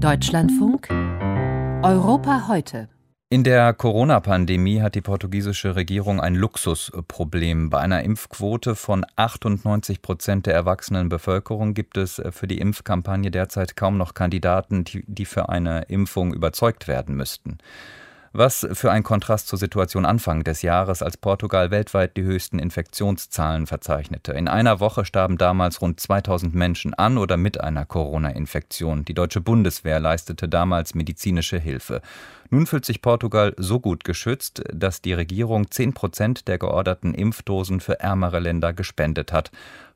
Deutschlandfunk Europa heute. In der Corona-Pandemie hat die portugiesische Regierung ein Luxusproblem. Bei einer Impfquote von 98 Prozent der erwachsenen Bevölkerung gibt es für die Impfkampagne derzeit kaum noch Kandidaten, die für eine Impfung überzeugt werden müssten. Was für ein Kontrast zur Situation Anfang des Jahres, als Portugal weltweit die höchsten Infektionszahlen verzeichnete. In einer Woche starben damals rund 2000 Menschen an oder mit einer Corona-Infektion. Die deutsche Bundeswehr leistete damals medizinische Hilfe. Nun fühlt sich Portugal so gut geschützt, dass die Regierung 10 Prozent der georderten Impfdosen für ärmere Länder gespendet hat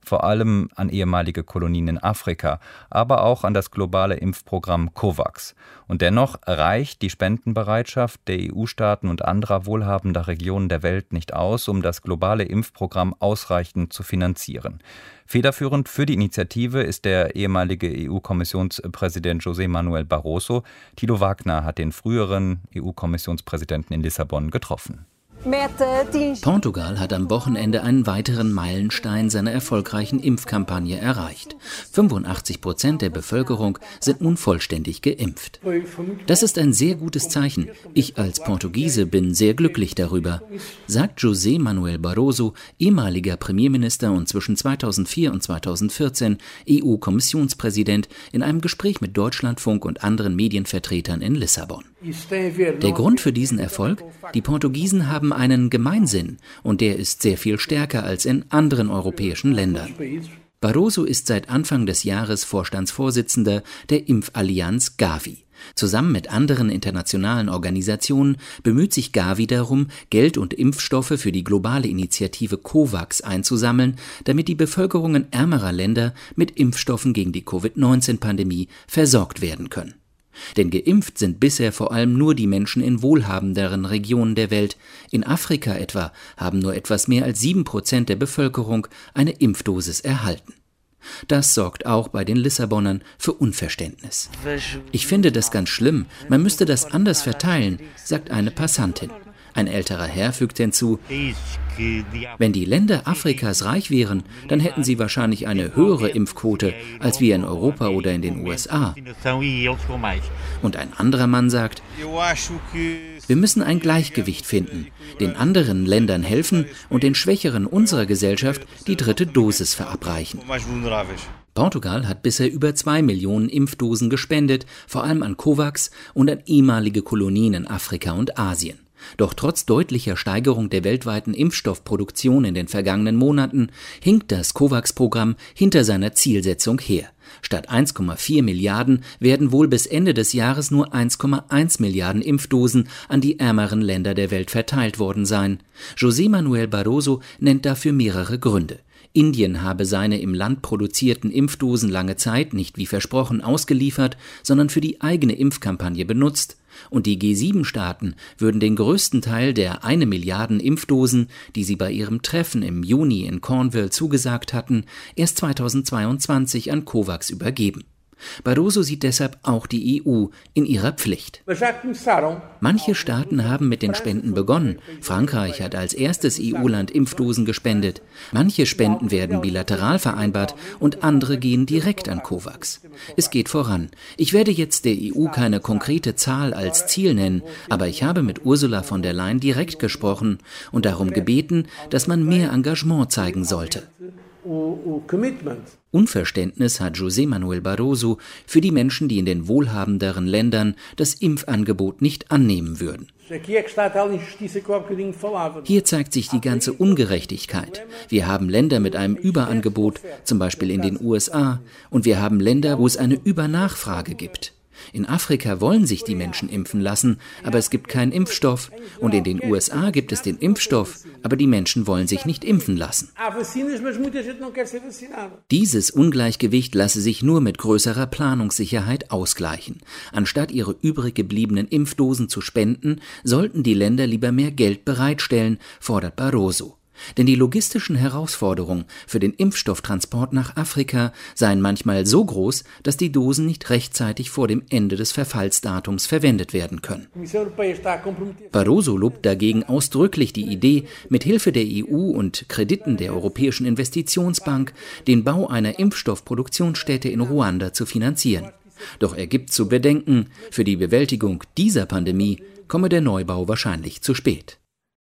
vor allem an ehemalige Kolonien in Afrika, aber auch an das globale Impfprogramm COVAX. Und dennoch reicht die Spendenbereitschaft der EU-Staaten und anderer wohlhabender Regionen der Welt nicht aus, um das globale Impfprogramm ausreichend zu finanzieren. Federführend für die Initiative ist der ehemalige EU-Kommissionspräsident José Manuel Barroso. Tilo Wagner hat den früheren EU-Kommissionspräsidenten in Lissabon getroffen. Portugal hat am Wochenende einen weiteren Meilenstein seiner erfolgreichen Impfkampagne erreicht. 85 Prozent der Bevölkerung sind nun vollständig geimpft. Das ist ein sehr gutes Zeichen. Ich als Portugiese bin sehr glücklich darüber, sagt José Manuel Barroso, ehemaliger Premierminister und zwischen 2004 und 2014 EU-Kommissionspräsident, in einem Gespräch mit Deutschlandfunk und anderen Medienvertretern in Lissabon. Der Grund für diesen Erfolg? Die Portugiesen haben einen Gemeinsinn und der ist sehr viel stärker als in anderen europäischen Ländern. Barroso ist seit Anfang des Jahres Vorstandsvorsitzender der Impfallianz Gavi. Zusammen mit anderen internationalen Organisationen bemüht sich Gavi darum, Geld und Impfstoffe für die globale Initiative COVAX einzusammeln, damit die Bevölkerungen ärmerer Länder mit Impfstoffen gegen die Covid-19-Pandemie versorgt werden können. Denn geimpft sind bisher vor allem nur die Menschen in wohlhabenderen Regionen der Welt. In Afrika etwa haben nur etwas mehr als sieben Prozent der Bevölkerung eine Impfdosis erhalten. Das sorgt auch bei den Lissabonern für Unverständnis. Ich finde das ganz schlimm. Man müsste das anders verteilen, sagt eine Passantin. Ein älterer Herr fügt hinzu, wenn die Länder Afrikas reich wären, dann hätten sie wahrscheinlich eine höhere Impfquote als wir in Europa oder in den USA. Und ein anderer Mann sagt, wir müssen ein Gleichgewicht finden, den anderen Ländern helfen und den Schwächeren unserer Gesellschaft die dritte Dosis verabreichen. Portugal hat bisher über zwei Millionen Impfdosen gespendet, vor allem an COVAX und an ehemalige Kolonien in Afrika und Asien. Doch trotz deutlicher Steigerung der weltweiten Impfstoffproduktion in den vergangenen Monaten hinkt das COVAX-Programm hinter seiner Zielsetzung her. Statt 1,4 Milliarden werden wohl bis Ende des Jahres nur 1,1 Milliarden Impfdosen an die ärmeren Länder der Welt verteilt worden sein. José Manuel Barroso nennt dafür mehrere Gründe. Indien habe seine im Land produzierten Impfdosen lange Zeit nicht wie versprochen ausgeliefert, sondern für die eigene Impfkampagne benutzt und die G7-Staaten würden den größten Teil der eine Milliarden Impfdosen, die sie bei ihrem Treffen im Juni in Cornwall zugesagt hatten, erst 2022 an COVAX übergeben. Barroso sieht deshalb auch die EU in ihrer Pflicht. Manche Staaten haben mit den Spenden begonnen. Frankreich hat als erstes EU-Land Impfdosen gespendet. Manche Spenden werden bilateral vereinbart und andere gehen direkt an COVAX. Es geht voran. Ich werde jetzt der EU keine konkrete Zahl als Ziel nennen, aber ich habe mit Ursula von der Leyen direkt gesprochen und darum gebeten, dass man mehr Engagement zeigen sollte. Unverständnis hat José Manuel Barroso für die Menschen, die in den wohlhabenderen Ländern das Impfangebot nicht annehmen würden. Hier zeigt sich die ganze Ungerechtigkeit. Wir haben Länder mit einem Überangebot, zum Beispiel in den USA, und wir haben Länder, wo es eine Übernachfrage gibt. In Afrika wollen sich die Menschen impfen lassen, aber es gibt keinen Impfstoff. Und in den USA gibt es den Impfstoff, aber die Menschen wollen sich nicht impfen lassen. Dieses Ungleichgewicht lasse sich nur mit größerer Planungssicherheit ausgleichen. Anstatt ihre übrig gebliebenen Impfdosen zu spenden, sollten die Länder lieber mehr Geld bereitstellen, fordert Barroso. Denn die logistischen Herausforderungen für den Impfstofftransport nach Afrika seien manchmal so groß, dass die Dosen nicht rechtzeitig vor dem Ende des Verfallsdatums verwendet werden können. Barroso lobt dagegen ausdrücklich die Idee, mit Hilfe der EU und Krediten der Europäischen Investitionsbank den Bau einer Impfstoffproduktionsstätte in Ruanda zu finanzieren. Doch er gibt zu bedenken, für die Bewältigung dieser Pandemie komme der Neubau wahrscheinlich zu spät.